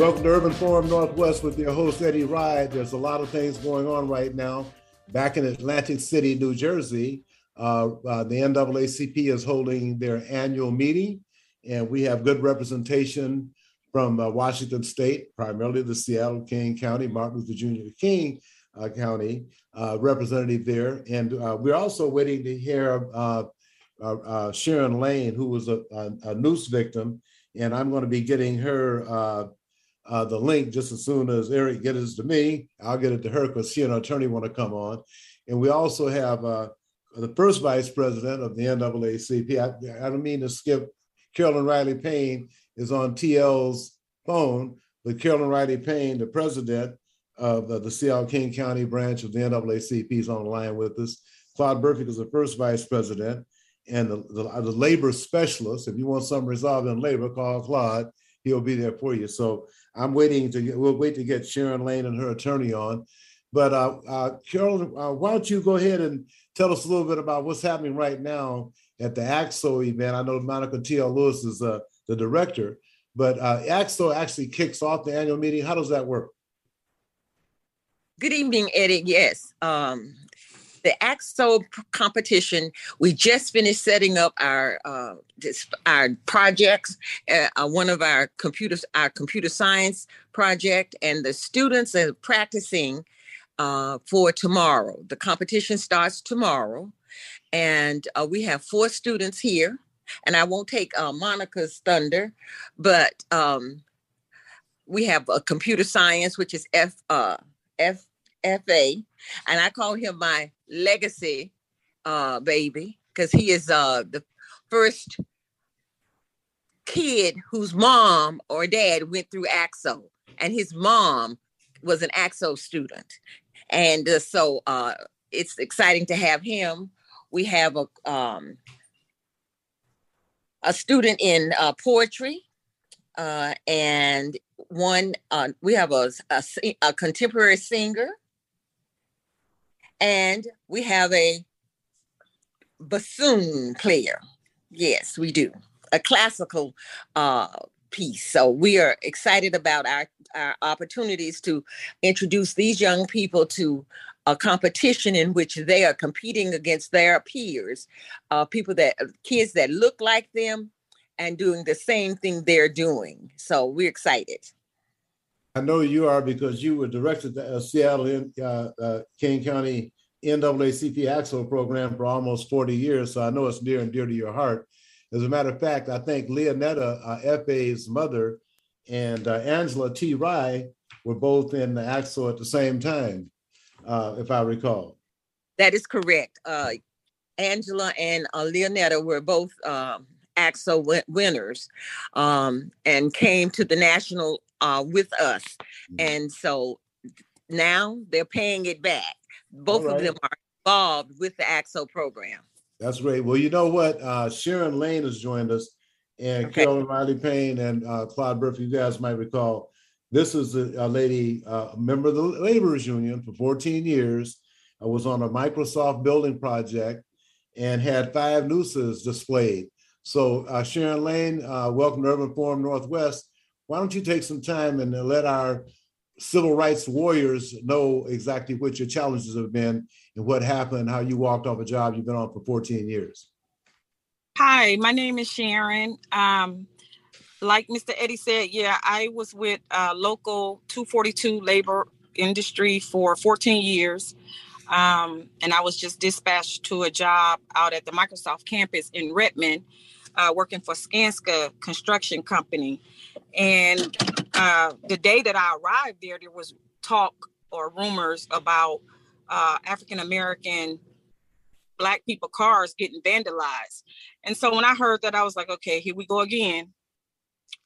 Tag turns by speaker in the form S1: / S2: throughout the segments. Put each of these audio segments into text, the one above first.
S1: Welcome to Urban Forum Northwest with your host, Eddie Rye. There's a lot of things going on right now. Back in Atlantic City, New Jersey, uh, uh, the NAACP is holding their annual meeting, and we have good representation from uh, Washington State, primarily the Seattle King County, Martin Luther Jr. King uh, County uh, representative there. And uh, we're also waiting to hear Sharon Lane, who was a, a, a noose victim, and I'm going to be getting her uh, the link just as soon as Eric gets it to me. I'll get it to her because she and her attorney want to come on. And we also have uh, the first vice president of the NAACP. I, I don't mean to skip. Carolyn Riley Payne is on TL's phone, but Carolyn Riley Payne, the president of the, Seattle King County branch of the NAACP, is on the line with us. Claude Burfect is the first vice president and the, the, the labor specialist. If you want some resolve in labor, call Claude. He'll be there for you. So I'm waiting to get, we'll wait to get Sharon Lane and her attorney on. But uh, uh, Carol, uh, why don't you go ahead and tell us a little bit about what's happening right now at the ACT-SO event? I know Monica T.L. Lewis is uh, the director, but uh, ACT-SO actually kicks off the annual meeting. How does that work?
S2: Good evening, Eddie. Yes, um, the ACT-SO competition, we just finished setting up our uh, this, our projects. Uh, uh, one of our computers, our computer science project, and the students are practicing uh, for tomorrow. The competition starts tomorrow, and uh, we have four students here. And I won't take uh, Monica's thunder, but um, we have a computer science, which is F F Efe, and I call him my legacy uh, baby because he is uh, the first kid whose mom or dad went through ACT-SO, and his mom was an ACT-SO student, and uh, so uh, it's exciting to have him. We have a um, a student in uh, poetry, uh, and one uh, we have a, a, a contemporary singer and we have a bassoon player. Yes, we do. A classical uh, piece. So we are excited about our, our opportunities to introduce these young people to a competition in which they are competing against their peers, uh, people that kids that look like them and doing the same thing they're doing. So we're excited.
S1: I know you are because you were directed the uh, Seattle uh, uh, King County NAACP ACT-SO program for almost 40 years, so I know it's near and dear to your heart. As a matter of fact, I think Leonetta, uh, Efe's mother, and uh, Angela T. Rye were both in the ACT-SO at the same time, uh, if I recall.
S2: That is correct. Uh, Angela and Leonetta were both um, ACT-SO winners um, and came to the national uh, with us. Mm-hmm. And so now they're paying it back. Both right. of them are involved with the ACT-SO program.
S1: That's great. Well, you know what? Uh, Sharon Lane has joined us, and okay. Carolyn Riley Payne and uh, Claude Burfect. You guys might recall this is a, a lady, uh, a member of the laborers union for 14 years. I was on a Microsoft building project and had five nooses displayed. So, uh, Sharon Lane, uh, welcome to Urban Forum Northwest. Why don't you take some time and let our civil rights warriors know exactly what your challenges have been and what happened, how you walked off a job you've been on for 14 years.
S3: Hi, my name is Sharon. Um, like Mr. Eddie said, yeah, I was with uh, local 242 labor industry for 14 years. Um, and I was just dispatched to a job out at the Microsoft campus in Redmond, uh, working for Skanska Construction Company. And uh, the day that I arrived there, there was talk or rumors about uh, African American Black people cars getting vandalized. And so when I heard that, I was like, okay, here we go again.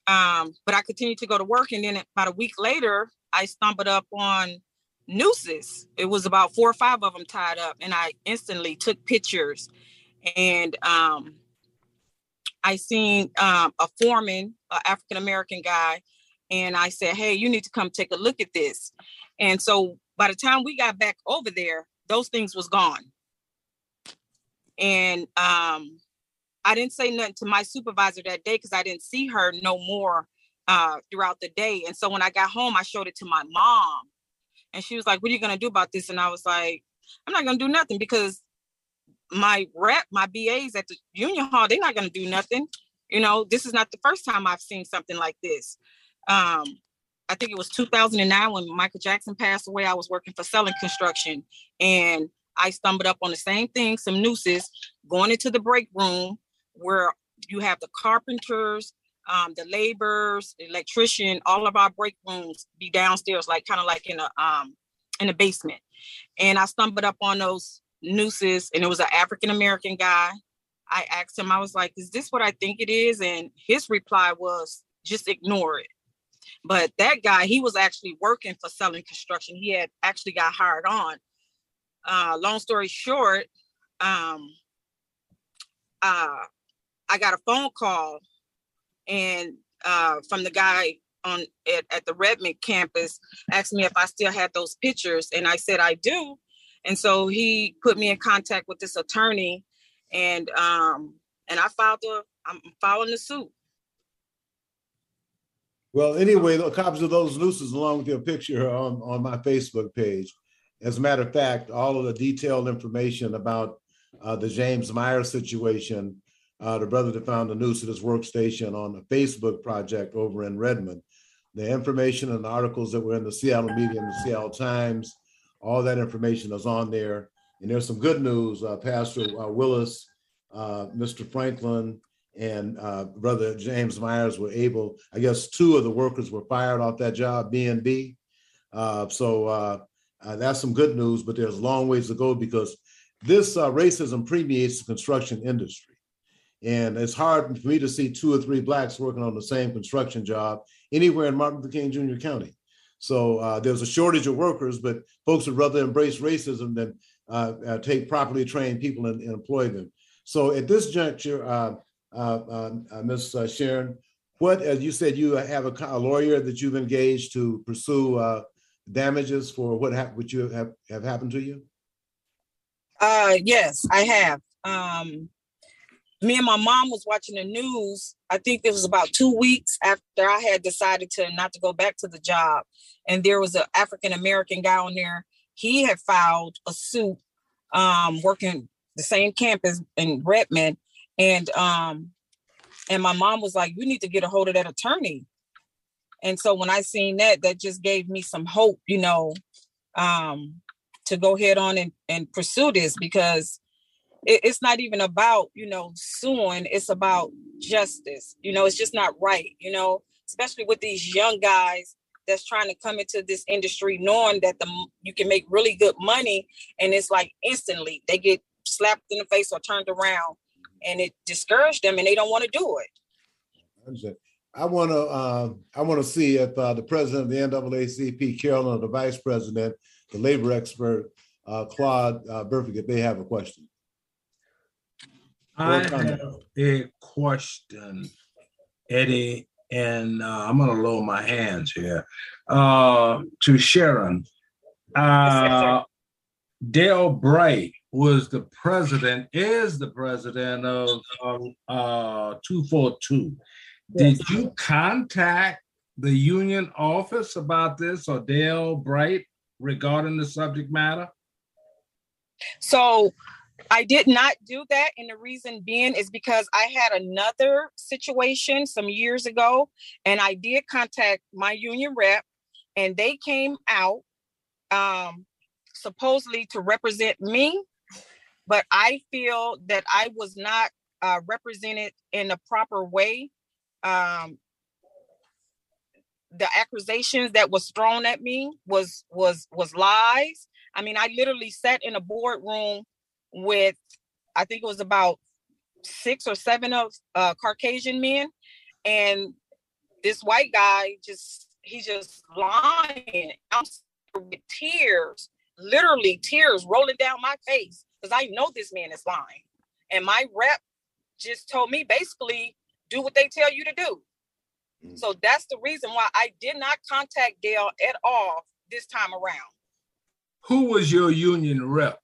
S3: Um, but I continued to go to work. And then about a week later, I stumbled up on nooses. It was about four or five of them tied up. And I instantly took pictures. And um, I seen um, a foreman, an African American guy, and I said, "Hey, you need to come take a look at this." And so by the time we got back over there, those things was gone. And um, I didn't say nothing to my supervisor that day because I didn't see her no more uh, throughout the day. And so when I got home, I showed it to my mom, and she was like, "What are you gonna do about this?" And I was like, "I'm not gonna do nothing because my rep, my BAs at the union hall, they're not gonna do nothing. You know, this is not the first time I've seen something like this. Um, I think it was 2009 when Michael Jackson passed away. I was working for Sellen Construction, and I stumbled up on the same thing, some nooses going into the break room where you have the carpenters, um, the laborers, electrician, all of our break rooms be downstairs, like kind of like in a um in a basement. And I stumbled up on those nooses, and it was an African American guy. I asked him, I was like, "Is this what I think it is?" And his reply was, "Just ignore it." But that guy, he was actually working for Sellen construction. He had actually got hired on. Uh, long story short, um, uh, I got a phone call and uh, from the guy on at, at the Redmond campus asked me if I still had those pictures, and I said I do. And so he put me in contact with this attorney, and um, and I filed the I'm filing the suit.
S1: Well, anyway, the copies of those nooses along with your picture are on, on my Facebook page. As a matter of fact, all of the detailed information about uh, the James Meyer situation uh, the brother that found the news at his workstation on a Facebook project over in Redmond. The information and the articles that were in the Seattle media and the Seattle Times, all that information is on there. And there's some good news. Uh, Pastor uh, Willis, uh, Mr. Franklin, and uh, Brother James Myers were able. I guess two of the workers were fired off that job, B and B. Uh, so that's some good news, but there's long ways to go because this racism permeates the construction industry. And it's hard for me to see two or three blacks working on the same construction job anywhere in Martin Luther King Jr. County. So uh, there's a shortage of workers, but folks would rather embrace racism than uh, uh, take properly trained people and, and, employ them. So at this juncture, uh, uh, uh, Ms. Sharon, what, as you said, you have a, a, lawyer that you've engaged to pursue damages for what, hap- what you have, have happened to you?
S3: yes, I have. Um, me and my mom was watching the news. I think it was about two weeks after I had decided to not to go back to the job. And there was an African American guy on there. He had filed a suit um, working the same campus in Redmond. And um, and my mom was like, you need to get a hold of that attorney. And so when I seen that, that just gave me some hope, you know, um, to go head on and, and pursue this because it, it's not even about you know suing it's about justice you know it's just not right you know especially with these young guys that's trying to come into this industry knowing that the you can make really good money and it's like instantly they get slapped in the face or turned around and it discouraged them and they don't want to do it
S1: I want to uh, I want to see if uh, the president of the NAACP, Carolyn, or the vice president, the labor expert, uh, Claude uh, if they have a question.
S4: I have a question, Eddie, and uh, I'm going to lower my hands here uh, to Sharon. Uh, Dale Bright was the president, is the president of uh, 242. Did yes. you contact the union office about this or Dale Bright regarding the subject matter?
S3: So I did not do that. And the reason being is because I had another situation some years ago, and I did contact my union rep, and they came out um, supposedly to represent me. But I feel that I was not uh, represented in the proper way. Um, the accusations that was thrown at me was was was lies. I mean, I literally sat in a boardroom with I think it was about six or seven of uh, Caucasian men, and this white guy just he's just lying. I'm with tears, literally tears rolling down my face because I know this man is lying. And my rep just told me basically do what they tell you to do. Mm. So that's the reason why I did not contact Dale at all this time around.
S4: Who was your union rep?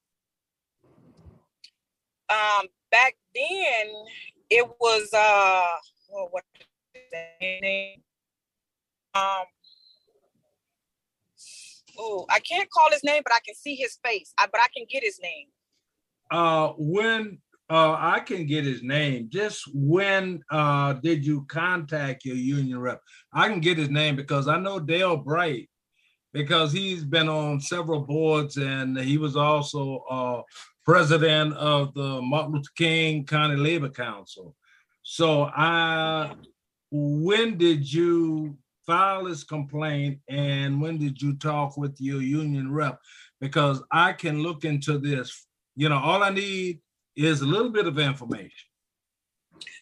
S3: Um, back then it was uh, oh, what name? um, oh, I can't call his name, but I can see his face. I, but I can get his name.
S4: Uh, when uh, I can get his name, just when uh, did you contact your union rep? I can get his name because I know Dale Bright because he's been on several boards and he was also uh, president of the Martin Luther King County Labor Council. So I, when did you file this complaint and when did you talk with your union rep? Because I can look into this. You know, all I need is a little bit of information.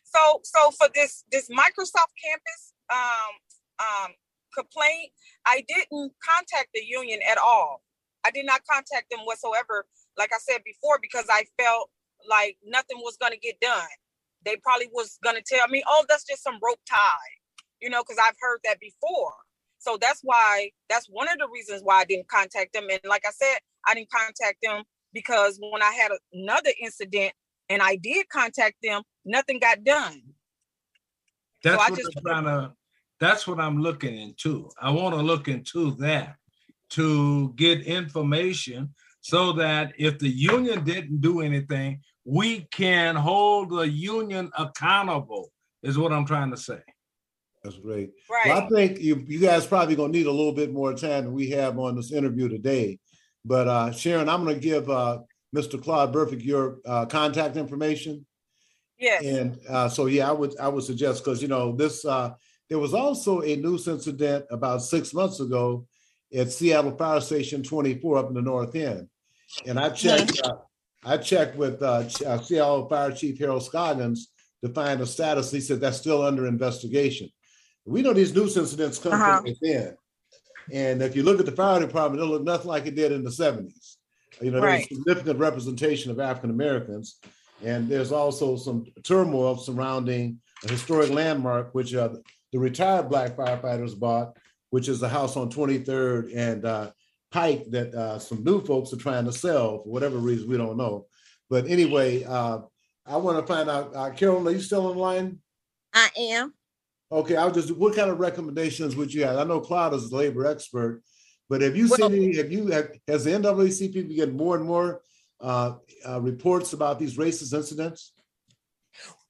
S3: So, so for this this Microsoft campus um, um, complaint, I didn't contact the union at all. I did not contact them whatsoever. Like I said before, because I felt like nothing was going to get done. They probably was going to tell me, "Oh, that's just some rope tie," you know, because I've heard that before. So that's why that's one of the reasons why I didn't contact them. And like I said, I didn't contact them because when I had another incident and I did contact them, nothing got done.
S4: That's so what I'm trying to. That's what I'm looking into. I want to look into that to get information so that if the union didn't do anything, we can hold the union accountable. Is what I'm trying to say.
S1: That's great.
S3: Right.
S1: Well, I think you, you guys probably gonna need a little bit more time than we have on this interview today. But uh, Sharon, I'm gonna give uh, Mr. Claude Burfect your uh, contact information.
S3: Yes.
S1: And uh, so, yeah, I would I would suggest because you know this uh, there was also a news incident about six months ago at Seattle Fire Station 24 up in the North End, and I checked uh, I checked with uh, uh, Seattle Fire Chief Harold Scoggins to find the status. He said that's still under investigation. We know these news incidents come
S3: Uh-huh.
S1: from within, and if you look at the fire department, it'll look nothing like it did in the 70s. You know, there's
S3: Right.
S1: significant representation of African Americans, and there's also some turmoil surrounding a historic landmark, which uh, the retired black firefighters bought, which is the house on 23rd and uh, Pike that uh, some new folks are trying to sell for whatever reason we don't know. But anyway, uh, I want to find out, uh, Carolyn, are you still online?
S2: I am.
S1: Okay, I was just, what kind of recommendations would you have? I know Claude is a labor expert, but have you
S2: Well-
S1: seen any, have you, have, has the NAACP getting more and more uh, uh, reports about these racist incidents?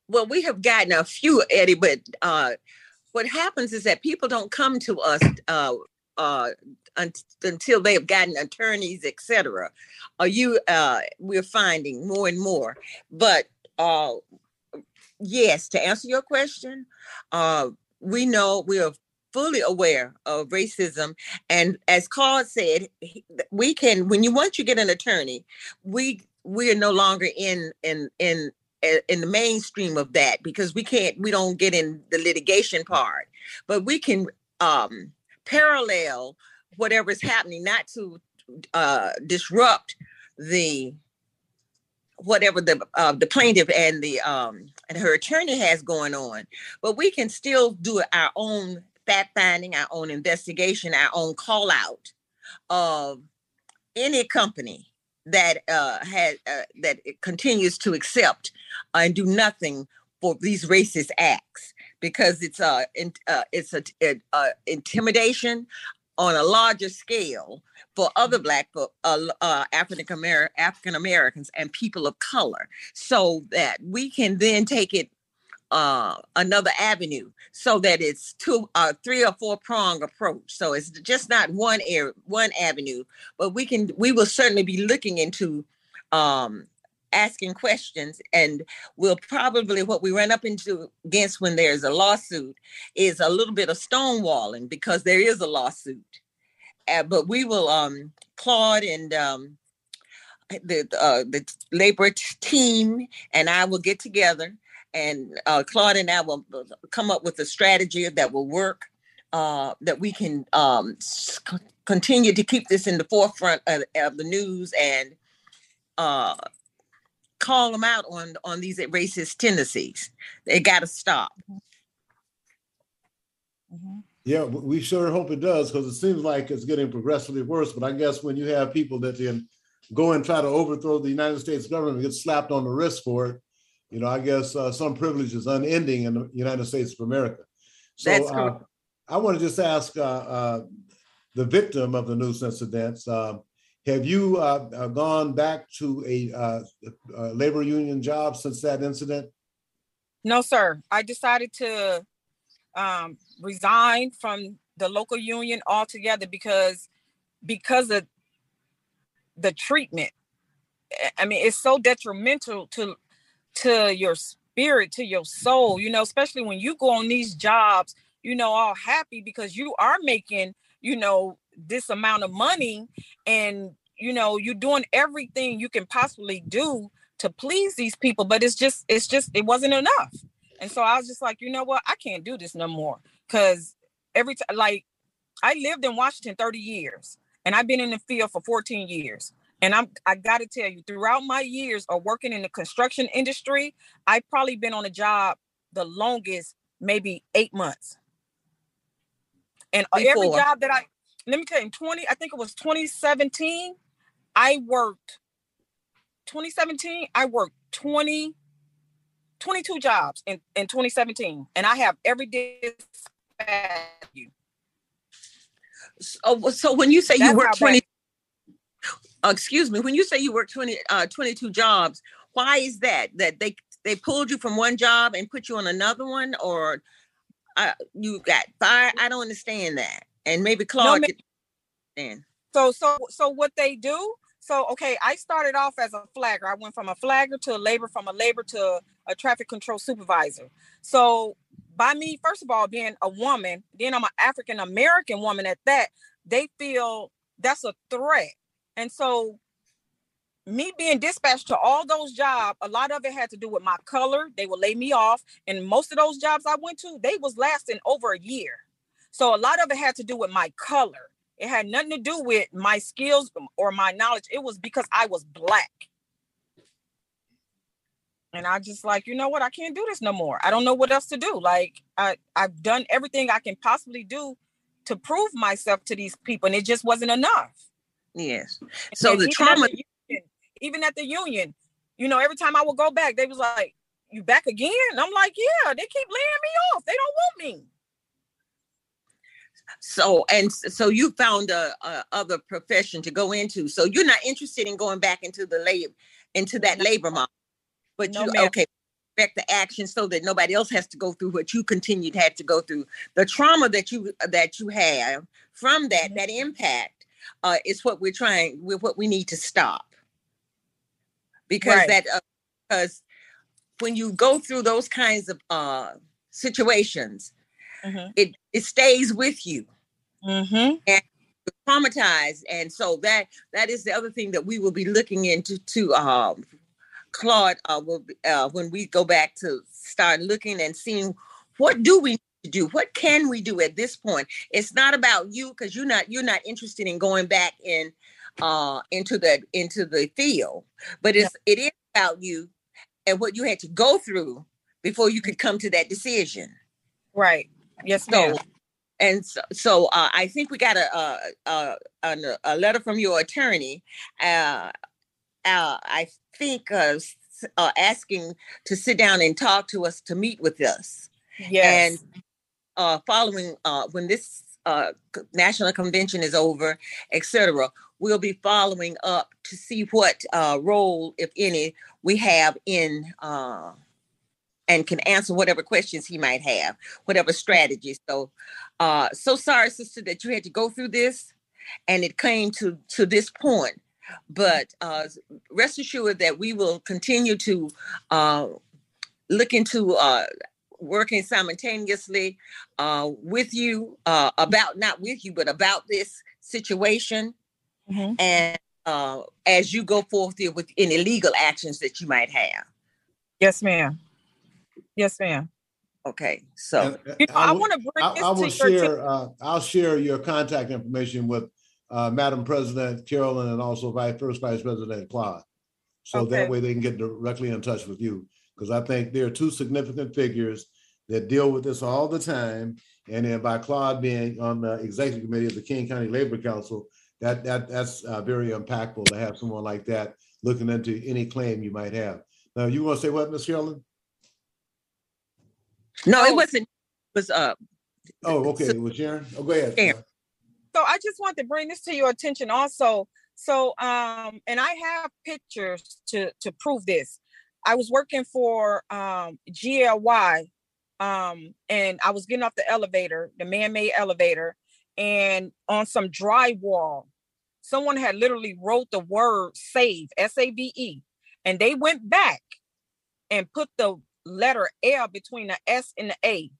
S2: Well, we have gotten a few, Eddie, but uh, what happens is that people don't come to us uh, uh, un- until they have gotten attorneys, et cetera. Are you? Uh, we're finding more and more, but uh, yes, to answer your question, uh, we know we are fully aware of racism, and as carl said, we can. When you once you get an attorney, we we are no longer in in in in the mainstream of that because we can't we don't get in the litigation part but we can um parallel whatever is happening not to uh disrupt the whatever the uh, the plaintiff and the um and her attorney has going on. But we can still do our own fact finding our own investigation our own call out of any company that uh had uh, that continues to accept and do nothing for these racist acts. Because it's uh, in, uh it's a, it, uh intimidation on a larger scale for other black uh, uh African African Americans and people of color so that we can then take it uh another avenue so that it's two uh three or four prong approach. So it's just not one area one avenue but we can we will certainly be looking into um asking questions and we'll probably what we run up into against when there's a lawsuit is a little bit of stonewalling because there is a lawsuit. Uh, but we will um claude and um the uh the labor team and i will get together and uh claude and i will uh, come up with a strategy that will work uh that we can um continue to keep this in the forefront of, of the news and uh call them out on on these racist tendencies they got to stop
S1: Yeah, we sure hope it does because it seems like it's getting progressively worse. But I guess when you have people that then go and try to overthrow the United States government and get slapped on the wrist for it, you know, I guess uh, some privilege is unending in the United States of America. So
S2: That's
S1: uh. I want to just ask uh, uh, the victim of the noose incidents. um, have you uh, uh, gone back to a, uh, labor union job since that incident?
S3: No, sir. I decided to um, resign from the local union altogether because because of the treatment. I mean, it's so detrimental to to your spirit, to your soul. You know, especially when you go on these jobs, you know, all happy because you are making, you know, this amount of money, and you know, you're doing everything you can possibly do to please these people, but it's just, it's just, it wasn't enough. And so I was just like, you know what? I can't do this no more. Cause every time, like, I lived in Washington 30 years and I've been in the field for 14 years. And I'm, I got to tell you, throughout my years of working in the construction industry, I've probably been on a job the longest, maybe eight months. And uh, every job that I, let me tell you, 20, I think it was 2017, I worked 2017, I worked 20, 22 jobs in, in 2017. And I have every day you.
S2: So, so when you say you
S3: That's
S2: work
S3: how bad-
S2: twenty, uh, excuse me, when you say you work 20, uh, 22 jobs, why is that? That they, they pulled you from one job and put you on another one or uh, you got fired? I don't understand that. And maybe Claude
S3: ma'am.
S2: could understand.
S3: So so so what they do? So okay, I started off as a flagger. I went from a flagger to a labor, from a labor to a traffic control supervisor. So by me, first of all, being a woman, then I'm an African American woman at that, they feel that's a threat. And so me being dispatched to all those jobs, a lot of it had to do with my color. They would lay me off. And most of those jobs I went to, they was lasting over a year. So a lot of it had to do with my color. It had nothing to do with my skills or my knowledge. It was because I was black. And I just like, you know what? I can't do this no more. I don't know what else to do. Like I, I've done everything I can possibly do to prove myself to these people, and it just wasn't enough.
S2: Yes. So
S3: And
S2: the
S3: even at
S2: trauma,
S3: the union, even at the union, you know, every time I would go back, they was like, "You back again?" And I'm like, "Yeah." They keep laying me off. They don't want me.
S2: So, and so you found a, a other profession to go into. So you're not interested in going back into the labor, into that labor model. But
S3: No,
S2: you,
S3: ma'am.
S2: okay, back the action so that nobody else has to go through what you continued had to go through. The trauma that you, that you have from that,
S3: Mhm.
S2: that impact uh, is what we're trying, with what we need to stop. Because
S3: Right.
S2: that, uh, because when you go through those kinds of uh, situations,
S3: Mhm.
S2: it, it stays with you
S3: Mm-hmm.
S2: traumatized and so that that is the other thing that we will be looking into to um claude uh, will be, uh when we go back to start looking and seeing what do we need to do what can we do at this point it's not about you because you're not you're not interested in going back in uh into the into the field but it's it is about you and what you had to go through before you could come to that decision
S3: Right. Yes,
S2: so,
S3: ma'am.
S2: and so, so uh, I think we got a a, a a a letter from your attorney. Uh, uh, I think uh, uh, asking to sit down and talk to us to meet with us.
S3: Yes.
S2: And uh, following uh, when this uh, national convention is over, etc., we'll be following up to see what uh, role, if any, we have in. Uh, and can answer whatever questions he might have, whatever strategies. So, uh, so sorry, sister, that you had to go through this, and it came to to this point. But uh, rest assured that we will continue to uh, look into uh, working simultaneously uh, with you uh, about not with you, but about this situation,
S3: Mhm.
S2: and uh, as you go forth there with any legal actions that you might have.
S3: Yes, ma'am. Yes, ma'am.
S2: Okay, so.
S1: And, uh,
S3: You know, I,
S1: will-
S3: want to bring
S1: I,
S3: this
S1: I will
S3: to your
S1: share, uh, I'll share your contact information with, uh, Madam President Carolyn and also Vice, First Vice President Claude. So that
S3: Okay.
S1: way they can get directly in touch with you, because I think there are two significant figures that deal with this all the time. And then by Claude being on the executive committee of the King County Labor Council, that, that, that's, uh, very impactful to have someone like that looking into any claim you might have. Now, you want to say what, Ms. Carolyn?
S2: No, it
S3: Oh.
S2: wasn't. It was uh
S1: Oh, okay. So, well, Sharon, oh, go ahead. Sharon.
S3: So I just want to bring this to your attention also. So, um, and I have pictures to to prove this. I was working for um, GLY, um, and I was getting off the elevator, the man-made elevator, and on some drywall, someone had literally wrote the word "save" S-A-V-E, and they went back and put the letter L between the S and the A.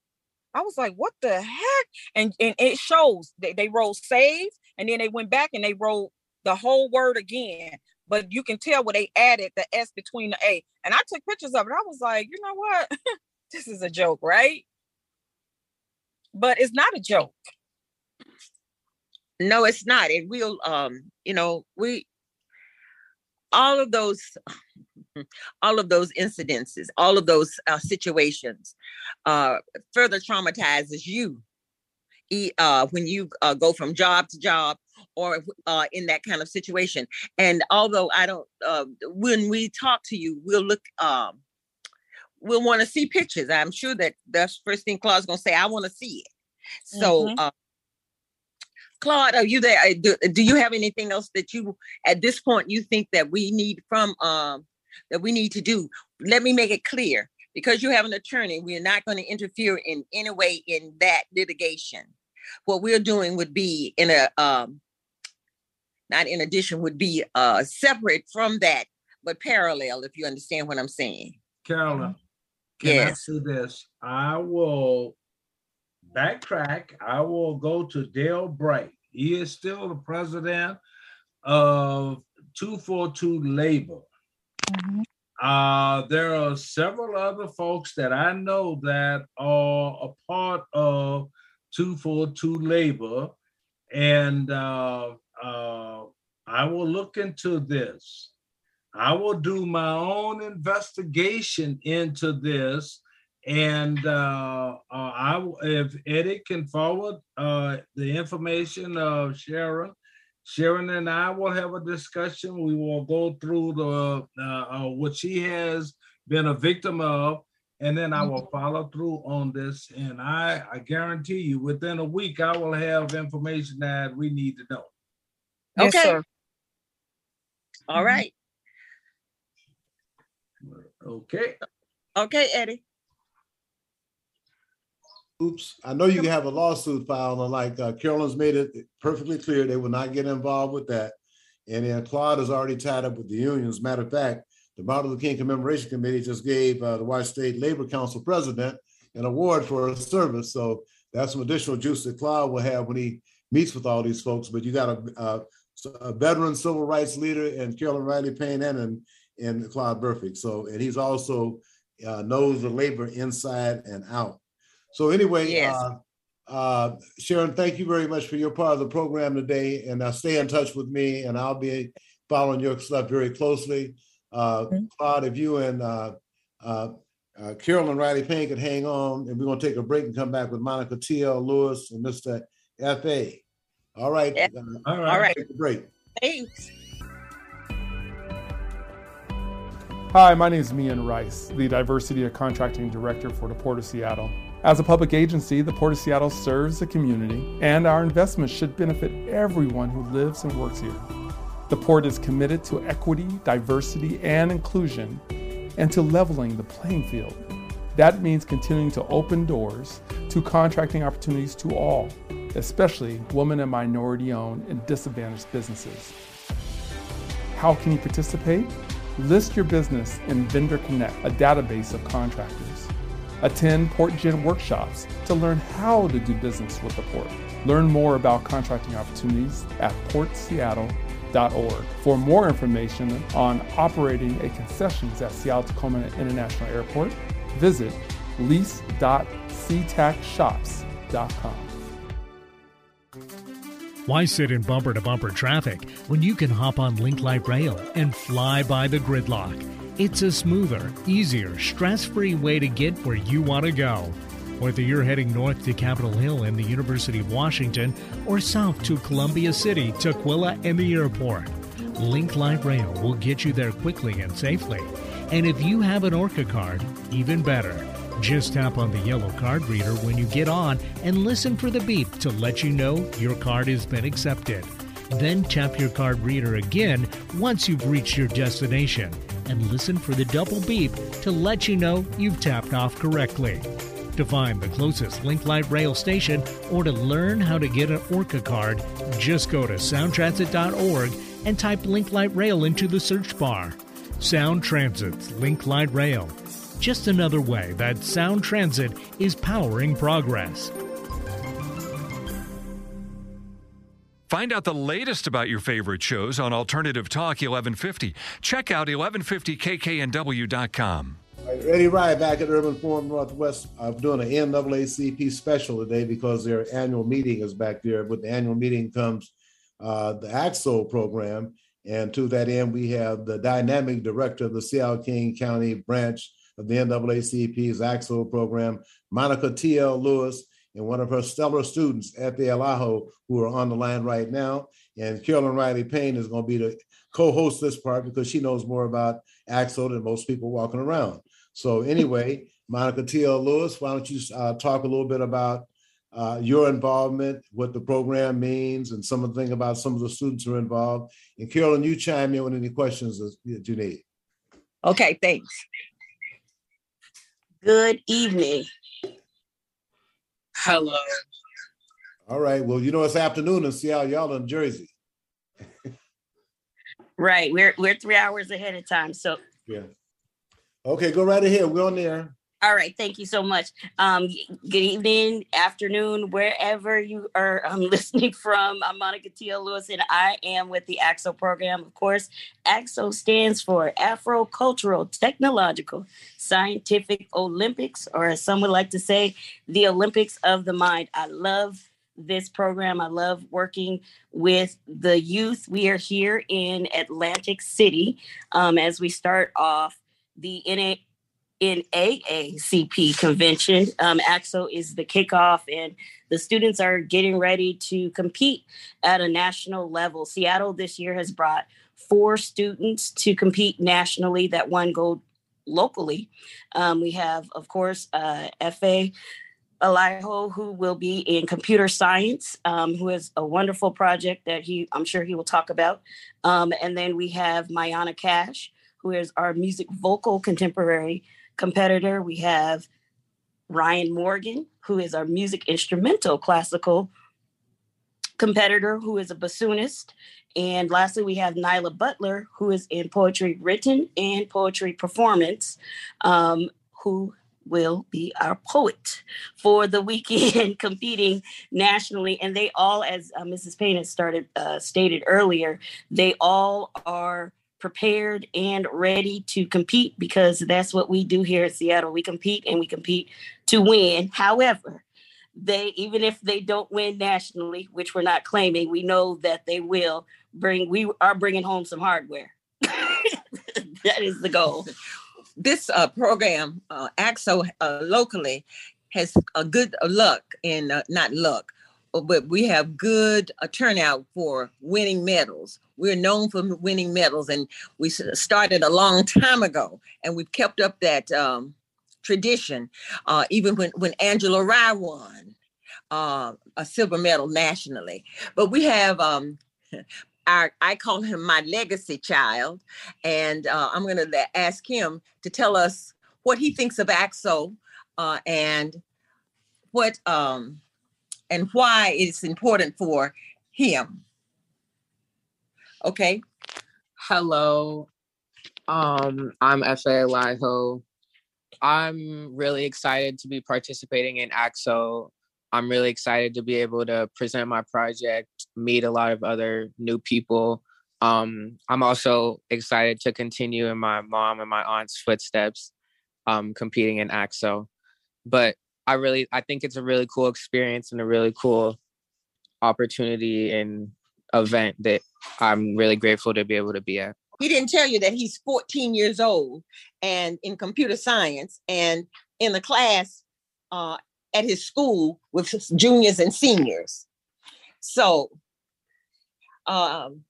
S3: I was like, what the heck? And and it shows they, they wrote save and then they went back and they wrote the whole word again. But you can tell where they added the S between the A. And I took pictures of it. I was like, you know what? this is a joke, right? But it's not a joke.
S2: No, it's not. It will um, you know, we all of those all of those incidences, all of those uh, situations uh, further traumatizes you uh, when you uh, go from job to job or uh, in that kind of situation. And although I don't, uh, when we talk to you, we'll look, um, we'll want to see pictures. I'm sure that that's first thing Claude's going to say, I want to see it. So, mm-hmm. uh, Claude, are you there? Do, do you have anything else that you, at this point, you think that we need from um, that we need to do. Let me make it clear because you have an attorney, we are not going to interfere in any way in that litigation. What we're doing would be in a, um, not in addition, would be uh, separate from that, but parallel, if you understand what I'm saying.
S4: Carolyn, can yes. I say this? I will backtrack. I will go to Dale Bright. He is still the president of 242 Labor. Mm-hmm. Uh, there are several other folks that I know that are a part of 242 Labor, and uh, uh, I will look into this. I will do my own investigation into this, and uh, uh, I if Eddie can forward uh, the information of Sharon Sharon and I will have a discussion. We will go through the uh, uh, what she has been a victim of, and then I will follow through on this. And I, I guarantee you, within a week, I will have information that we need to know.
S2: Okay. Yes, All right.
S4: Okay.
S2: Okay, Eddie
S1: oops, I know you have a lawsuit filed, and like uh, Carolyn's made it perfectly clear they will not get involved with that. And then Claude is already tied up with the unions. Matter of fact, the Martin Luther King Commemoration Committee just gave uh, the White State Labor Council president an award for his service. So that's some additional juice that Claude will have when he meets with all these folks. But you got a, a, a veteran civil rights leader and Carolyn Riley Payne and, and, and Claude Burfect. So, and he's also uh, knows the labor inside and out. So anyway, yes. uh, uh, Sharon, thank you very much for your part of the program today, and uh, stay in touch with me, and I'll be following your stuff very closely. Uh, mm-hmm. Claude, if you and uh, uh, uh, Carolyn Riley Payne could hang on, and we're going to take a break and come back with Monica T.L. Lewis and Mr. Efe All right.
S2: Yeah.
S1: Uh, all right. All right. Take a break.
S2: Thanks.
S5: Hi, my name is Mian Rice, the Diversity and Contracting Director for the Port of Seattle. As a public agency, the Port of Seattle serves the community, and our investments should benefit everyone who lives and works here. The Port is committed to equity, diversity, and inclusion, and to leveling the playing field. That means continuing to open doors to contracting opportunities to all, especially women and minority owned and disadvantaged businesses. How can you participate? List your business in Vendor Connect, a database of contractors. Attend PortGen workshops to learn how to do business with the port. Learn more about contracting opportunities at portseattle.org. For more information on operating a concessions at Seattle Tacoma International Airport, visit lease.ctacshops.com.
S6: Why sit in bumper to bumper traffic when you can hop on Link Light Rail and fly by the gridlock? It's a smoother, easier, stress free way to get where you want to go. Whether you're heading north to Capitol Hill and the University of Washington or south to Columbia City, Tukwila, and the airport, Link Light Rail will get you there quickly and safely. And if you have an ORCA card, even better. Just tap on the yellow card reader when you get on and listen for the beep to let you know your card has been accepted. Then tap your card reader again once you've reached your destination and listen for the double beep to let you know you've tapped off correctly. To find the closest Link Light Rail station or to learn how to get an ORCA card, just go to soundtransit.org and type Link Light Rail into the search bar. Sound Transit's Link Light Rail. Just another way that Sound Transit is powering progress.
S7: Find out the latest about your favorite shows on Alternative Talk 1150. Check out 1150kknw.com.
S1: Eddie Rye back at Urban Forum Northwest. I'm doing an NAACP special today because their annual meeting is back there. With the annual meeting comes uh, the ACT-SO program. And to that end, we have the dynamic director of the Seattle King County branch of the NAACP's ACT-SO program, Monica T.L. Lewis, and one of her stellar students at the Elaiho who are on the line right now. And Carolyn Riley Payne is going to be the co-host this part because she knows more about ACT-SO than most people walking around. So anyway, Monica T.L. Lewis, why don't you uh, talk a little bit about uh, your involvement, what the program means, and some of the thing about some of the students who are involved. And Carolyn, you chime in with any questions that you need.
S2: Okay, thanks.
S8: Good evening.
S9: Hello.
S1: All right. Well, you know it's afternoon in Seattle. Y'all in Jersey.
S8: right. We're we're three hours ahead of time. So
S1: yeah. Okay, go right ahead. We're on there.
S8: All right, thank you so much. Um, good evening, afternoon, wherever you are um, listening from. I'm Monica T.L. Lewis, and I am with the ACT-SO program. Of course, ACT-SO stands for Afro Cultural Technological Scientific Olympics, or as some would like to say, the Olympics of the Mind. I love this program. I love working with the youth. We are here in Atlantic City um, as we start off the NA in AACP convention. Um, ACT-SO is the kickoff, and the students are getting ready to compete at a national level. Seattle this year has brought four students to compete nationally that won gold locally. Um, we have, of course, uh, Efe. Elaiho, who will be in computer science, um, who has a wonderful project that he, I'm sure he will talk about. Um, and then we have Myahna Cash, who is our music vocal contemporary competitor. We have Rian Morgan, who is our music instrumental classical competitor, who is a bassoonist. And lastly, we have Nyla Butler, who is in poetry written and poetry performance, um, who will be our poet for the weekend competing nationally. And they all, as uh, Mrs. Payne has started uh, stated earlier, they all are prepared and ready to compete because that's what we do here at Seattle. We compete and we compete to win. However, they even if they don't win nationally, which we're not claiming, we know that they will bring. We are bringing home some hardware. that is the goal.
S2: This uh, program, uh, ACT-SO uh, locally, has a good luck in uh, not luck, but we have good uh, turnout for winning medals. We're known for winning medals, and we started a long time ago, and we've kept up that um, tradition. Uh, even when when Angela Rye won uh, a silver medal nationally, but we have. Um, our, I call him my legacy child, and uh, I'm going to ask him to tell us what he thinks of ACT-SO uh, and what um, and why it's important for him. Okay.
S9: Hello. Um, I'm Efe Elaiho. I'm really excited to be participating in ACT-SO. I'm really excited to be able to present my project, meet a lot of other new people. Um, I'm also excited to continue in my mom and my aunt's footsteps, um, competing in ACT-SO. But I really I think it's a really cool experience and a really cool opportunity and event that I'm really grateful to be able to be at.
S2: He didn't tell you that he's 14 years old and in computer science and in the class uh, at his school with juniors and seniors. So, um,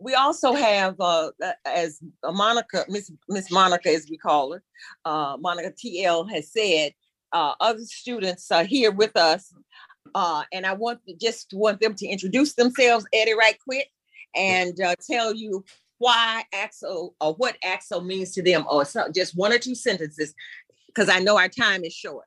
S2: we also have, uh, as Monica, Miss Miss Monica, as we call her, uh, Monica TL has said, uh, other students are here with us, uh, and I want to just want them to introduce themselves, Eddie, right quick, and uh, tell you why ACT-SO or what ACT-SO means to them, or so, just one or two sentences, because I know our time is short.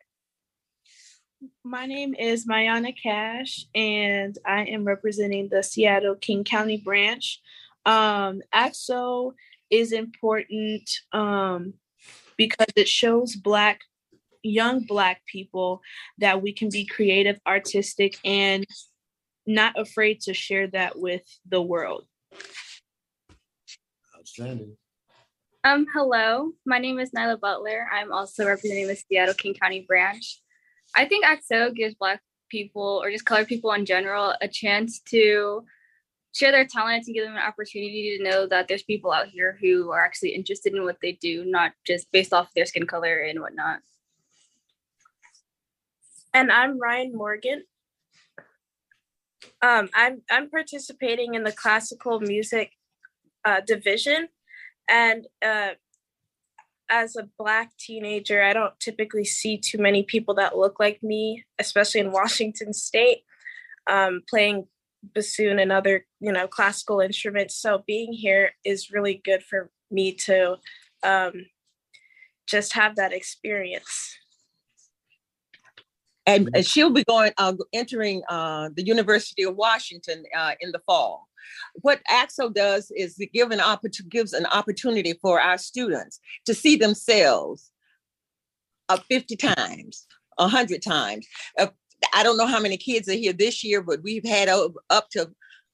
S10: My name is Myahna Cash, and I am representing the Seattle King County branch. Um, ACT-SO is important um, because it shows Black, young Black people that we can be creative, artistic, and not afraid to share that with the world.
S1: Outstanding.
S11: Um, hello, my name is Nyla Butler. I'm also representing the Seattle King County branch. I think ACT-SO gives Black people or just colored people in general a chance to share their talents and give them an opportunity to know that there's people out here who are actually interested in what they do, not just based off their skin color and whatnot.
S10: And I'm Rian Morgan. Um, I'm I'm participating in the classical music uh, division, and uh, as a black teenager, I don't typically see too many people that look like me, especially in Washington State, um, playing bassoon and other you know classical instruments. So being here is really good for me to um, just have that experience.
S2: And, and she'll be going uh, entering uh, the University of Washington uh, in the fall what ACT-SO does is it give an opportunity gives an opportunity for our students to see themselves uh, 50 times, 100 times. Uh, I don't know how many kids are here this year, but we've had uh, up to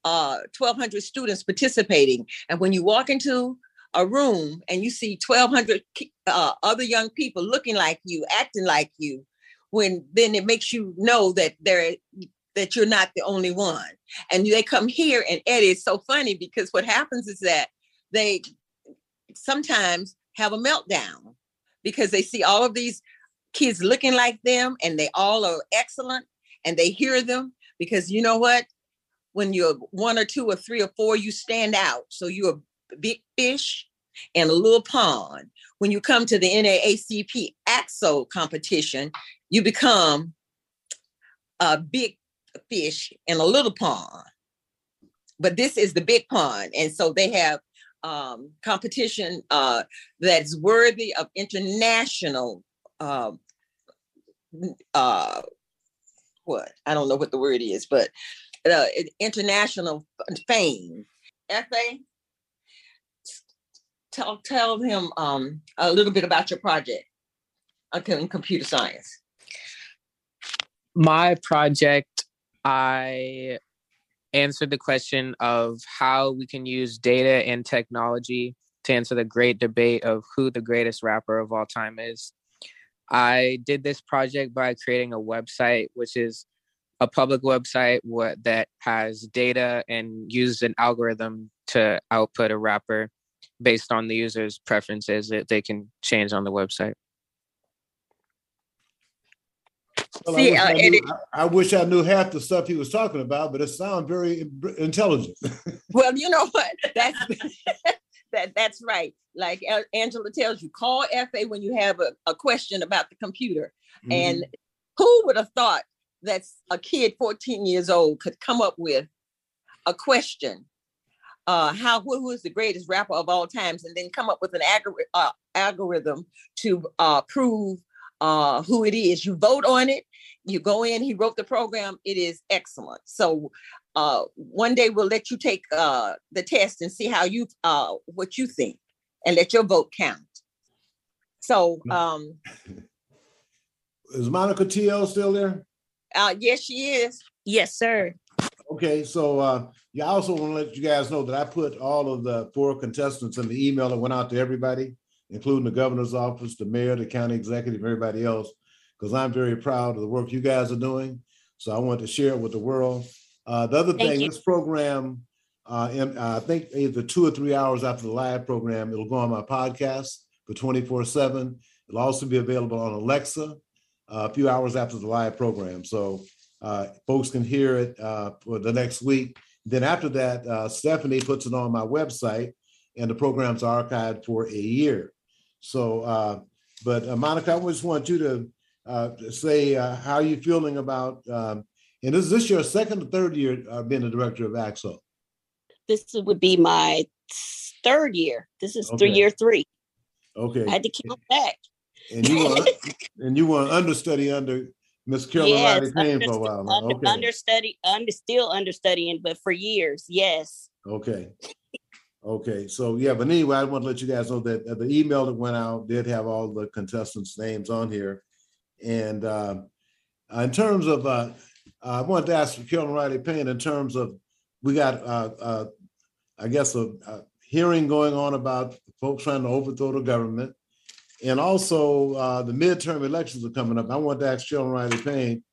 S2: uh, 1,200 students participating. And when you walk into a room and you see 1,200 uh, other young people looking like you, acting like you, when then it makes you know that there that you're not the only one. And they come here, and Eddie, it's so funny because what happens is that they sometimes have a meltdown because they see all of these kids looking like them and they all are excellent and they hear them because you know what? When you're one or two or three or four, you stand out. So you're a big fish in a little pond. When you come to the NAACP ACT-SO competition, you become a big fish in a little pond. But this is the big pond. And so they have um, competition uh, that's worthy of international uh, uh, what I don't know what the word is, but uh, international fame. Fa, tell tell him um, a little bit about your project in computer science.
S9: My project I answered the question of how we can use data and technology to answer the great debate of who the greatest rapper of all time is. I did this project by creating a website, which is a public website what, that has data and used an algorithm to output a rapper based on the user's preferences that they can change on the website.
S1: Well, See, I, wish uh, I, knew, I, I, wish I knew half the stuff he was talking about, but it sounds very intelligent.
S2: well, you know what? That's that. That's right. Like Angela tells you, call Efe when you have a, a question about the computer. Mm-hmm. And who would have thought that a kid 14 years old could come up with a question uh, how who is the greatest rapper of all times, and then come up with an algor- uh, algorithm to uh, prove uh, who it is. You vote on it. You go in. He wrote the program. It is excellent. So uh, one day we'll let you take uh, the test and see how you uh, what you think, and let your vote count. So um,
S1: is Monica TL still there?
S2: Uh, yes, she is.
S10: Yes, sir.
S1: Okay, so uh, yeah, I also want to let you guys know that I put all of the four contestants in the email that went out to everybody including the governor's office, the mayor, the county executive, everybody else, because I'm very proud of the work you guys are doing. So I want to share it with the world. Uh, the other Thank thing, you. this program, uh, in, uh, I think either two or three hours after the live program, it'll go on my podcast for 24 7. It'll also be available on Alexa uh, a few hours after the live program. So uh, folks can hear it uh, for the next week Then after that, uh, Stephanie puts it on my website, and the program's archived for a year. So, uh, but uh, Monica, I just want you to uh, say uh, how you feeling about, um, and is this your second or third year uh, being the director of ACT-SO?
S8: This would be my third year. This is
S1: Okay.
S8: three year three.
S1: Okay.
S8: I had to count back.
S1: And you were and you were an understudy under Miss Carolyn Riley Payne for a while.
S8: under-
S1: Okay.
S8: understudy, under still understudying, but for years, yes.
S1: Okay. Okay, so yeah, but anyway, I want to let you guys know that uh, the email that went out did have all the contestants' names on here. And uh, in terms of, uh, I wanted to ask Carolyn Riley Payne, in terms of, we got, uh, uh, I guess, a, a hearing going on about folks trying to overthrow the government. And also, uh, the midterm elections are coming up. I want to ask Carolyn Riley Payne,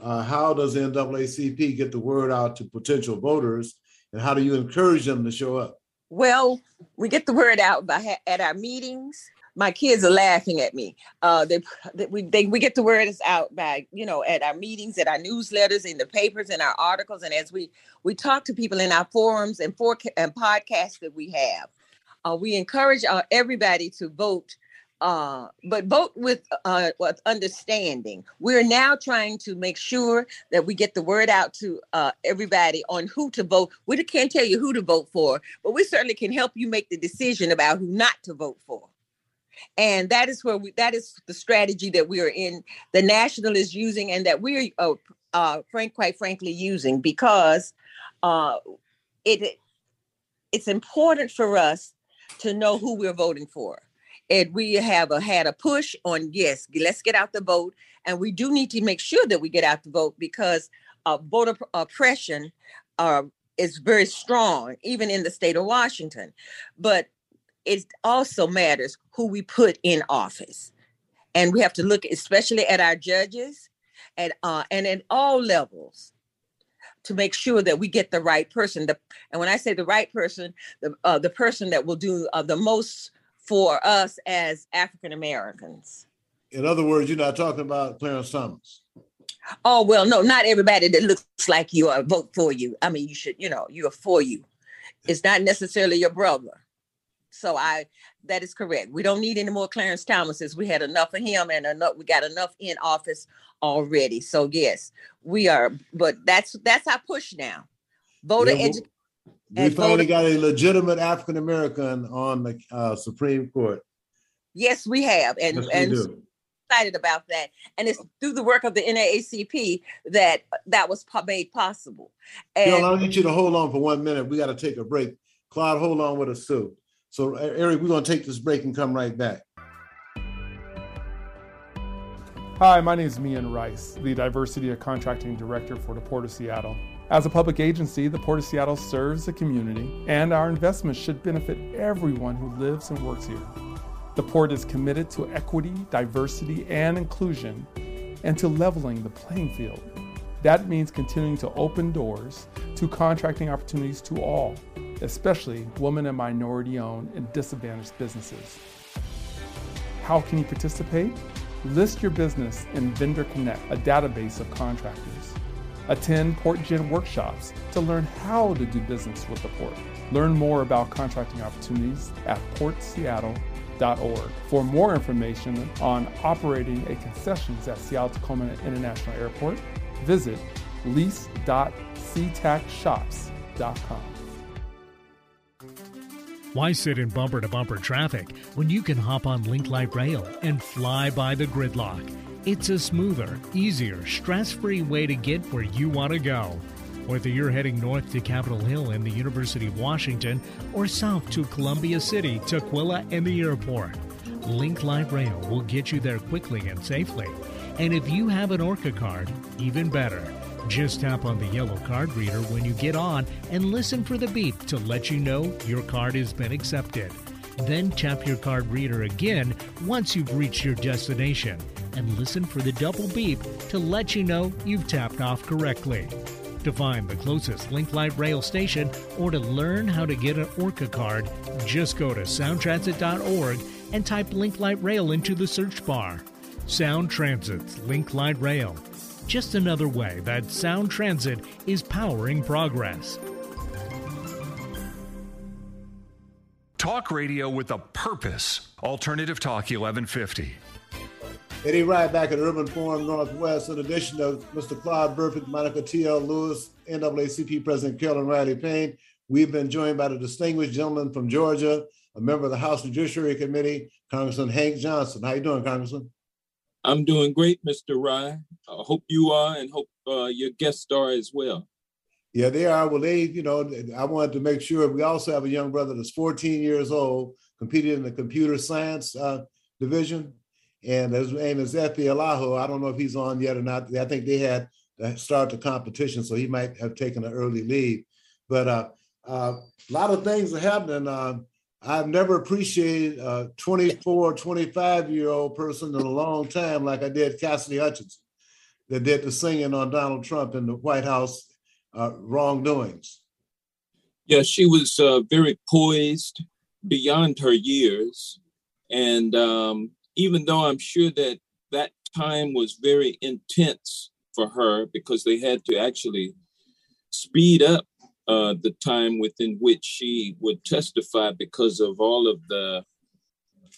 S1: uh, how does the NAACP get the word out to potential voters? And how do you encourage them to show up?
S2: Well, we get the word out by ha- at our meetings. My kids are laughing at me. Uh, they, they we they, we get the word out by you know at our meetings, at our newsletters, in the papers, in our articles, and as we we talk to people in our forums and for and podcasts that we have. Uh, we encourage uh, everybody to vote, uh, but vote with uh, with understanding. We're now trying to make sure that we get the word out to uh, everybody on who to vote. We can't tell you who to vote for, but we certainly can help you make the decision about who not to vote for. And that is where we that is the strategy that we are in. The national is using, and that we're uh, uh, frank, quite frankly, using because uh, it it's important for us to know who we're voting for. And we have a, had a push on yes, let's get out the vote, and we do need to make sure that we get out the vote because uh, voter oppression uh, is very strong, even in the state of Washington. But it also matters who we put in office, and we have to look especially at our judges, and uh, and at all levels to make sure that we get the right person. The, and when I say the right person, the uh, the person that will do uh, the most for us as African Americans.
S1: In other words, you're not talking about Clarence Thomas.
S2: Oh well, no, not everybody that looks like you are vote for you. I mean, you should, you know, you are for you. It's not necessarily your brother. So I, that is correct. We don't need any more Clarence Thomases. We had enough of him, and enough. We got enough in office already. So yes, we are. But that's that's our push now. Voter
S1: Yeah,
S2: edu-
S1: We finally
S2: voter-
S1: got a legitimate African American on the uh, Supreme Court.
S2: Yes, we have, and
S1: Yes, we
S2: and
S1: do.
S2: excited about that. And it's through the work of the NAACP that that was made possible.
S1: Bill,
S2: And
S1: I need you to hold on for one minute. We got to take a break. Claude, hold on with us too. So, Eric, we're going to take this break and come right back.
S5: Hi, my name is Mian Rice, the Diversity and Contracting Director for the Port of Seattle. As a public agency, the Port of Seattle serves the community, and our investments should benefit everyone who lives and works here. The Port is committed to equity, diversity, and inclusion, and to leveling the playing field. That means continuing to open doors to contracting opportunities to all, especially women and minority owned and disadvantaged businesses. How can you participate? List your business in Vendor Connect, a database of contractors. Attend PortGen workshops to learn how to do business with the port. Learn more about contracting opportunities at portseattle.org. For more information on operating a concessions at Seattle Tacoma International Airport, visit lease.ctacshops.com.
S6: Why sit in bumper to bumper traffic when you can hop on Link Light Rail and fly by the gridlock? It's a smoother, easier, stress free way to get where you want to go. Whether you're heading north to Capitol Hill and the University of Washington or south to Columbia City, Tukwila, and the airport, Link Light Rail will get you there quickly and safely. And if you have an ORCA card, even better. Just tap on the yellow card reader when you get on and listen for the beep to let you know your card has been accepted. Then tap your card reader again once you've reached your destination and listen for the double beep to let you know you've tapped off correctly. To find the closest Link Light Rail station or to learn how to get an ORCA card, just go to soundtransit.org and type Link Light Rail into the search bar. Sound Transit's Link Light Rail. Just another way that Sound Transit is powering progress.
S7: Talk radio with a purpose. Alternative Talk 1150.
S1: Eddie Rye back at Urban Forum Northwest. In addition to Mr. Claude Burfect, Monica T.L. Lewis, NAACP President Carolyn Riley Payne, we've been joined by the distinguished gentleman from Georgia, a member of the House Judiciary Committee, Congressman Hank Johnson. How you doing, Congressman?
S12: I'm doing great, Mr. Rye. I hope you are and hope uh, your guests are as well.
S1: Yeah, they are. Well, they, you know, I wanted to make sure we also have a young brother that's 14 years old, competed in the computer science uh, division. And his name is Efe Elaiho. I don't know if he's on yet or not. I think they had to start the competition, so he might have taken an early lead. But uh, uh, a lot of things are happening. Uh, I've never appreciated a 24, 25 year old person in a long time like I did Cassidy Hutchinson, that did the singing on Donald Trump in the White House uh, wrongdoings.
S12: Yeah, she was uh, very poised beyond her years. And um, even though I'm sure that that time was very intense for her because they had to actually speed up uh, the time within which she would testify because of all of the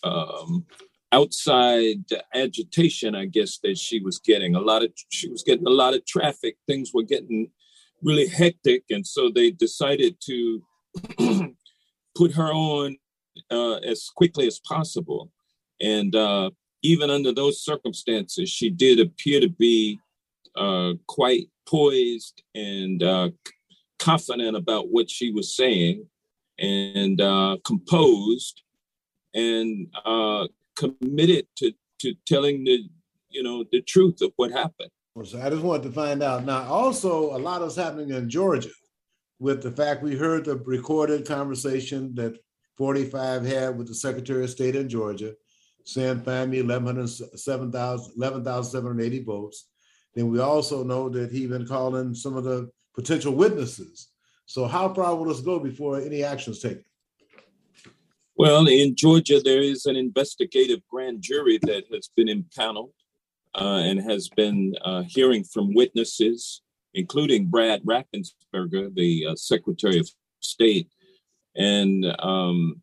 S12: um, outside agitation, I guess, that she was getting. A lot of she was getting a lot of traffic. Things were getting really hectic, and so they decided to put her on uh, as quickly as possible. And uh, even under those circumstances, she did appear to be uh, quite poised and uh, confident about what she was saying and uh, composed and uh, committed to, to telling the you know the truth of what happened.
S1: So I just wanted to find out. Now, also, a lot is happening in Georgia with the fact we heard the recorded conversation that 45 had with the Secretary of State in Georgia find me 11,780 votes. Then we also know that he's been calling some of the potential witnesses. So how far will this go before any action is taken?
S12: Well, in Georgia, there is an investigative grand jury that has been impaneled uh, and has been uh, hearing from witnesses, including Brad Raffensperger, the uh, Secretary of State, and um,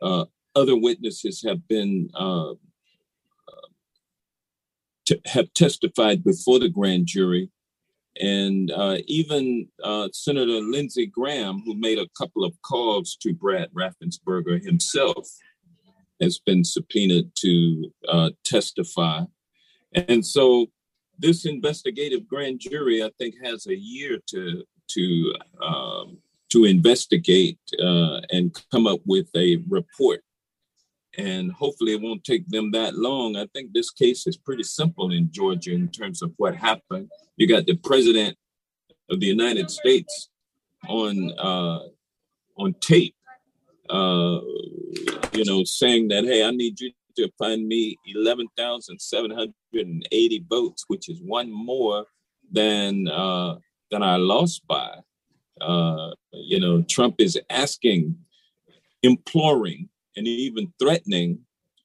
S12: uh, other witnesses have been uh, t- have testified before the grand jury, and uh, even uh, Senator Lindsey Graham, who made a couple of calls to Brad Raffensperger himself, has been subpoenaed to uh, testify, and so this investigative grand jury, I think, has a year to to um, to investigate uh, and come up with a report and hopefully it won't take them that long. I think this case is pretty simple in Georgia in terms of what happened. You got the president of the United States on uh, on tape, uh, you know, saying that, "Hey, I need you to find me eleven thousand seven hundred and eighty votes, which is one more than uh, than I lost by." Uh, you know, Trump is asking, imploring and even threatening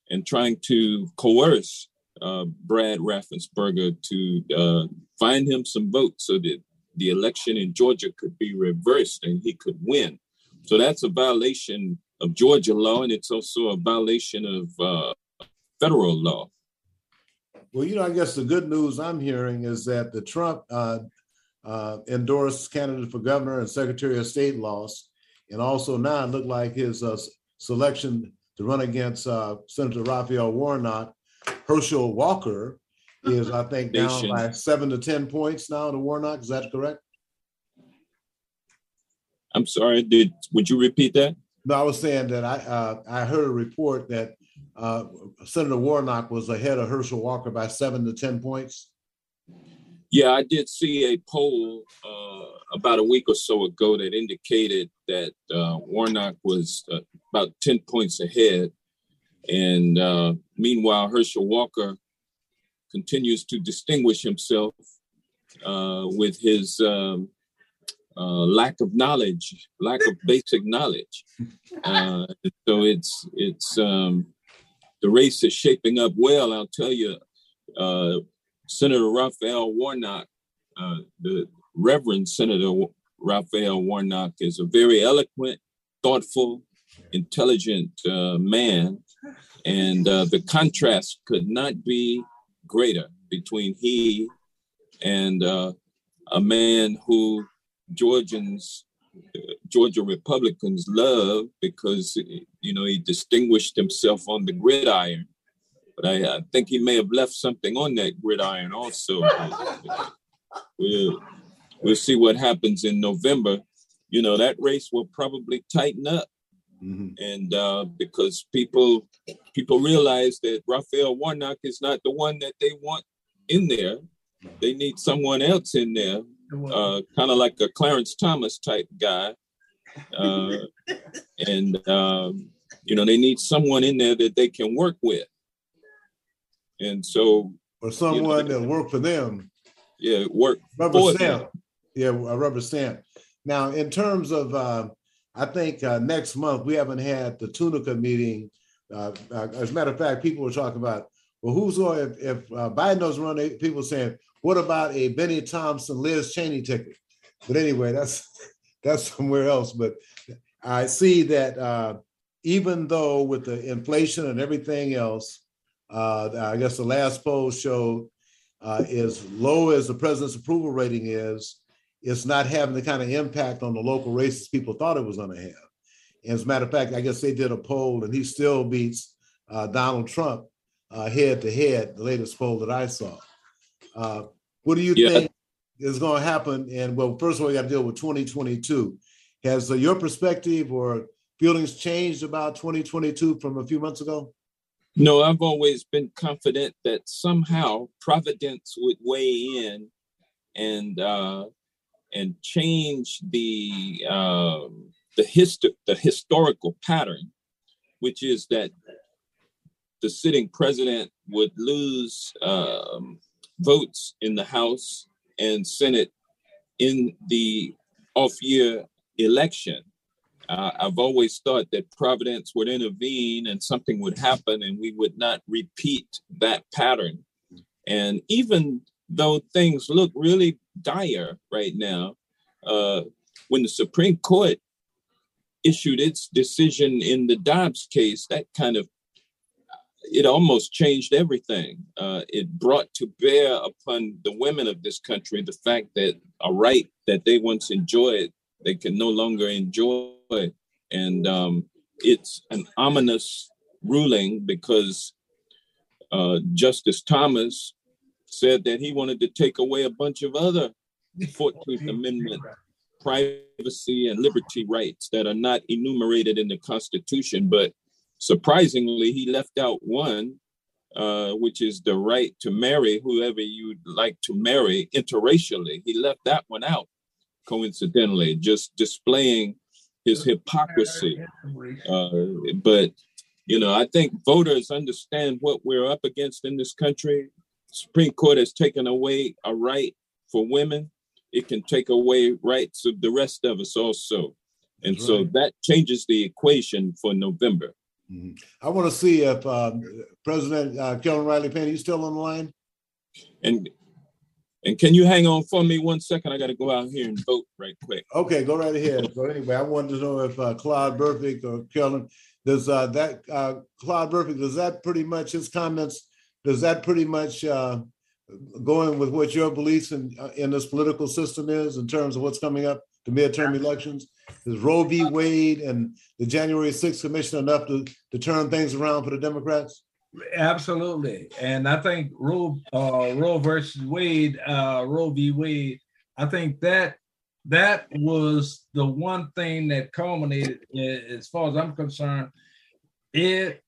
S12: and trying to coerce uh, Brad Raffensperger to uh, find him some votes so that the election in Georgia could be reversed and he could win. So that's a violation of Georgia law, and it's also a violation of uh, federal law.
S1: Well, you know, I guess the good news I'm hearing is that the Trump uh, uh, endorsed candidate for governor and secretary of state lost, and also now it looked like his uh, selection to run against uh, Senator Raphael Warnock, Herschel Walker is, I think, down by seven to 10 points now to Warnock. Is that correct?
S12: I'm sorry, did would you repeat that?
S1: No, I was saying that I uh, I heard a report that uh, Senator Warnock was ahead of Herschel Walker by seven to 10 points.
S12: Yeah, I did see a poll uh, about a week or so ago that indicated that uh, Warnock was uh, about 10 points ahead. And uh, meanwhile, Herschel Walker continues to distinguish himself uh, with his um, uh, lack of knowledge, lack of basic knowledge. so it's, it's um, the race is shaping up well, I'll tell you Senator Raphael Warnock, uh, the Reverend Senator Raphael Warnock, is a very eloquent, thoughtful, intelligent uh, man, and uh, the contrast could not be greater between he and uh, a man who Georgians, Georgia Republicans love because you know he distinguished himself on the gridiron. But I, I think he may have left something on that gridiron also. we'll, we'll see what happens in November. You know that race will probably tighten up Mm-hmm. And uh, because people people realize that Raphael Warnock is not the one that they want in there, they need someone else in there, uh, kind of like a Clarence Thomas type guy. Uh, and um, you know they need someone in there that they can work with. And so,
S1: or someone you know, that'll work for them.
S12: Yeah, work
S1: rubber stamp. Them. Yeah, a rubber stamp. Now, in terms of uh, I think uh, next month we haven't had the Tunica meeting. Uh, uh, as a matter of fact, people were talking about, well, who's going if, if uh, Biden doesn't run? People saying, what about a Bennie Thompson, Liz Cheney ticket? But anyway, that's that's somewhere else. But I see that uh, even though with the inflation and everything else, uh, I guess the last poll showed as low as the president's approval rating is, it's not having the kind of impact on the local races people thought it was going to have. And as a matter of fact, I guess they did a poll and he still beats uh, Donald Trump uh, head to head, the latest poll that I saw. Uh, what do you yeah. think is going to happen? And well, first of all, we got to deal with 2022. Has uh, your perspective or feelings changed about 2022 from a few months ago?
S12: No, I've always been confident that somehow Providence would weigh in and uh, and change the uh, the histo- the historical pattern, which is that the sitting president would lose um, votes in the House and Senate in the off-year election. Uh, I've always thought that Providence would intervene and something would happen, and we would not repeat that pattern. And even though things look really dire right now. Uh, when the Supreme Court issued its decision in the Dobbs case, that kind of it almost changed everything. Uh, it brought to bear upon the women of this country the fact that a right that they once enjoyed, they can no longer enjoy. And um, it's an ominous ruling because uh, Justice Thomas said that he wanted to take away a bunch of other 14th Amendment privacy and liberty rights that are not enumerated in the Constitution. But surprisingly, he left out one, uh, which is the right to marry whoever you'd like to marry interracially. He left that one out, coincidentally, just displaying his hypocrisy. Uh, but you know, I think voters understand what we're up against in this country. Supreme Court has taken away a right for women, it can take away rights of the rest of us also. And That's so that changes the equation for November.
S1: Mm-hmm. I want to see if um, President uh, Carolyn Riley Payne, you still on the line?
S12: And and can you hang on for me one second? I got to go out here and vote right quick.
S1: Okay, go right ahead. So anyway, I wanted to know if uh, Claude Burfect or Carolyn, does uh, that uh, Claude Burfect, does that pretty much his comments? Does that pretty much uh, going with what your beliefs in uh, in this political system is in terms of what's coming up, the midterm elections? Is Roe v. Wade and the January 6th commission enough to, to turn things around for the Democrats?
S4: Absolutely, and I think Roe uh, Roe versus Wade, uh, Roe v. Wade. I think that that was the one thing that culminated, as far as I'm concerned, it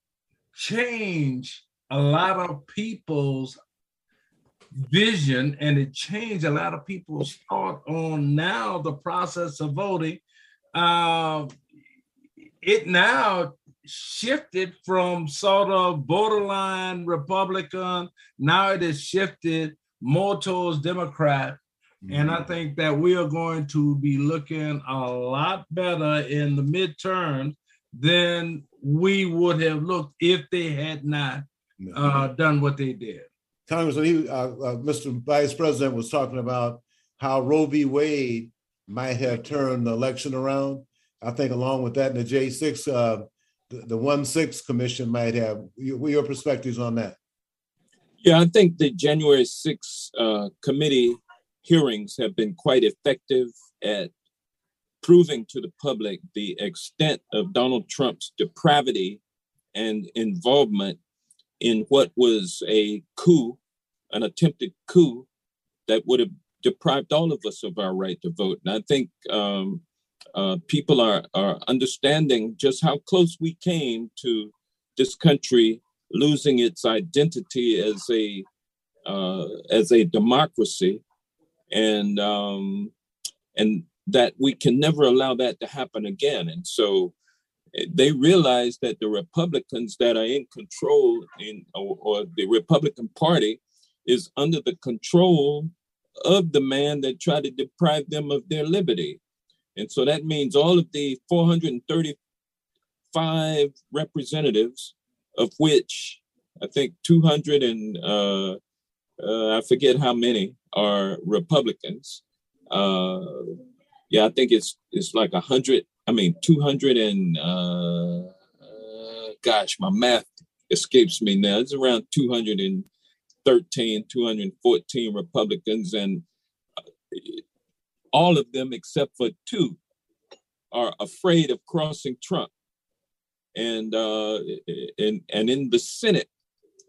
S4: changed a lot of people's vision and it changed a lot of people's thought on now the process of voting. Uh, it now shifted from sort of borderline Republican, now it has shifted more towards Democrat. Mm-hmm. And I mm-hmm. think that we are going to be looking a lot better in the midterms than we would have looked if they had not uh, done what they did.
S1: Congressman, he, uh, uh, Mr. Vice President was talking about how Roe v. Wade might have turned the election around. I think along with that, and the J6, uh, the, the 1 6 commission might have. What your perspectives on that?
S12: Yeah, I think the January 6 uh, committee hearings have been quite effective at proving to the public the extent of Donald Trump's depravity and involvement in what was a coup, an attempted coup that would have deprived all of us of our right to vote. And I think um, uh, people are, are understanding just how close we came to this country losing its identity as a uh, as a democracy, and um, and that we can never allow that to happen again. And so they realize that the Republicans that are in control in or, or the Republican Party is under the control of the man that tried to deprive them of their liberty. And so that means all of the 435 representatives, of which I think 200 and uh, uh, I forget how many are Republicans. Uh, yeah, I think it's it's like a hundred. I mean, 200 and uh, uh, gosh, my math escapes me now. It's around 213, 214 Republicans, and uh, all of them except for two are afraid of crossing Trump. And uh, and and in the Senate,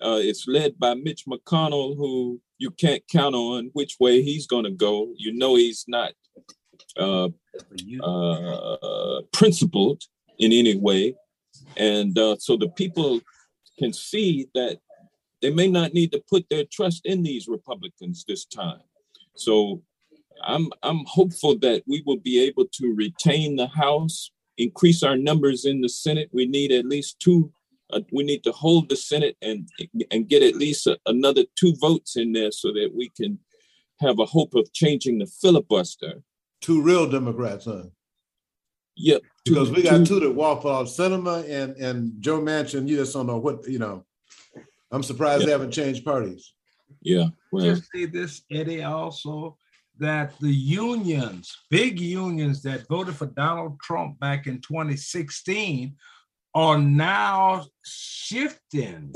S12: uh, it's led by Mitch McConnell, who you can't count on which way he's going to go. You know he's not uh, uh, principled in any way, and uh, so the people can see that they may not need to put their trust in these Republicans this time. So I'm I'm hopeful that we will be able to retain the House, increase our numbers in the Senate. We need at least two. Uh, we need to hold the Senate and and get at least a, another two votes in there so that we can have a hope of changing the filibuster.
S1: Two real Democrats, huh?
S12: Yep.
S1: Because we got two, that walk for Sinema and and Joe Manchin. You just don't know what you know. I'm surprised yep. they haven't changed parties.
S12: Yeah.
S4: Well, just say this, Eddie. Also, that the unions, big unions that voted for Donald Trump back in 2016, are now shifting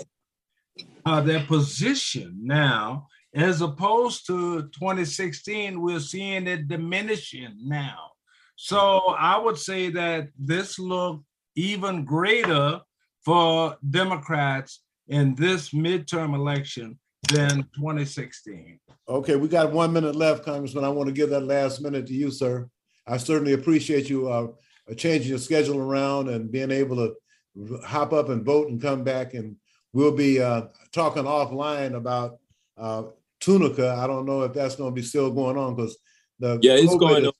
S4: uh, their position now. As opposed to 2016, we're seeing it diminishing now. So I would say that this looked even greater for Democrats in this midterm election than 2016.
S1: Okay, we got one minute left, Congressman. I want to give that last minute to you, sir. I certainly appreciate you uh, changing your schedule around and being able to hop up and vote and come back. And we'll be uh, talking offline about uh, Tunica. I don't know if that's going to be still going on because the
S12: yeah, it's going
S1: is,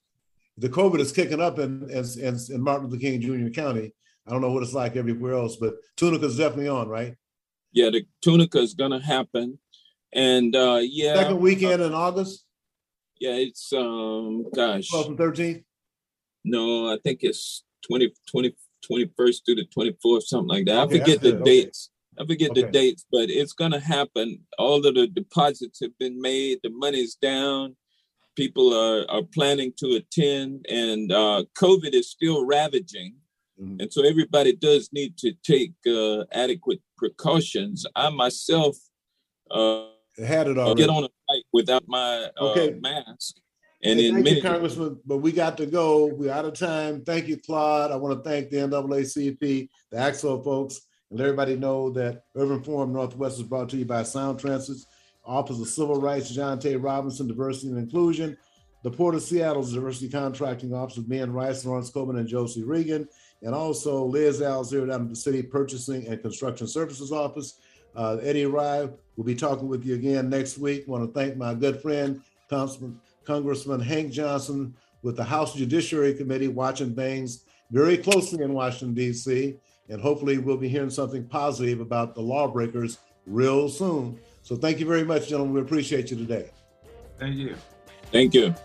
S1: The COVID is kicking up in, in, in Martin Luther King Jr. County. I don't know what it's like everywhere else, but Tunica is definitely on, right?
S12: Yeah, the Tunica is going to happen. And uh, yeah,
S1: second weekend uh, in August.
S12: Yeah, it's um, gosh,
S1: 12th and 13th.
S12: No, I think it's 20, 20 21st through the 24th, something like that. Okay, I forget the dates. I forget okay. the dates, but it's gonna happen. All of the deposits have been made. The money's down. People are are planning to attend, and uh, COVID is still ravaging. Mm-hmm. And so everybody does need to take uh, adequate precautions. I myself uh,
S1: had it already.
S12: Get on a flight without my uh, okay. mask.
S1: And hey, thank you, Congressman. But we got to go. We're out of time. Thank you, Claude. I want to thank the NAACP, the ACT-SO folks, and let everybody know that Urban Forum Northwest is brought to you by Sound Transit, Office of Civil Rights, John T. Robinson, Diversity and Inclusion, the Port of Seattle's Diversity Contracting Office of Ben Rice, Lawrence Coleman, and Josie Regan, and also Liz Alzir down at the City Purchasing and Construction Services Office. Uh, Eddie Rye will be talking with you again next week. Want to thank my good friend, Congressman, Congressman Hank Johnson with the House Judiciary Committee watching things very closely in Washington, D.C. And hopefully we'll be hearing something positive about the lawbreakers real soon. So thank you very much, gentlemen. We appreciate you today.
S4: Thank you.
S12: Thank you.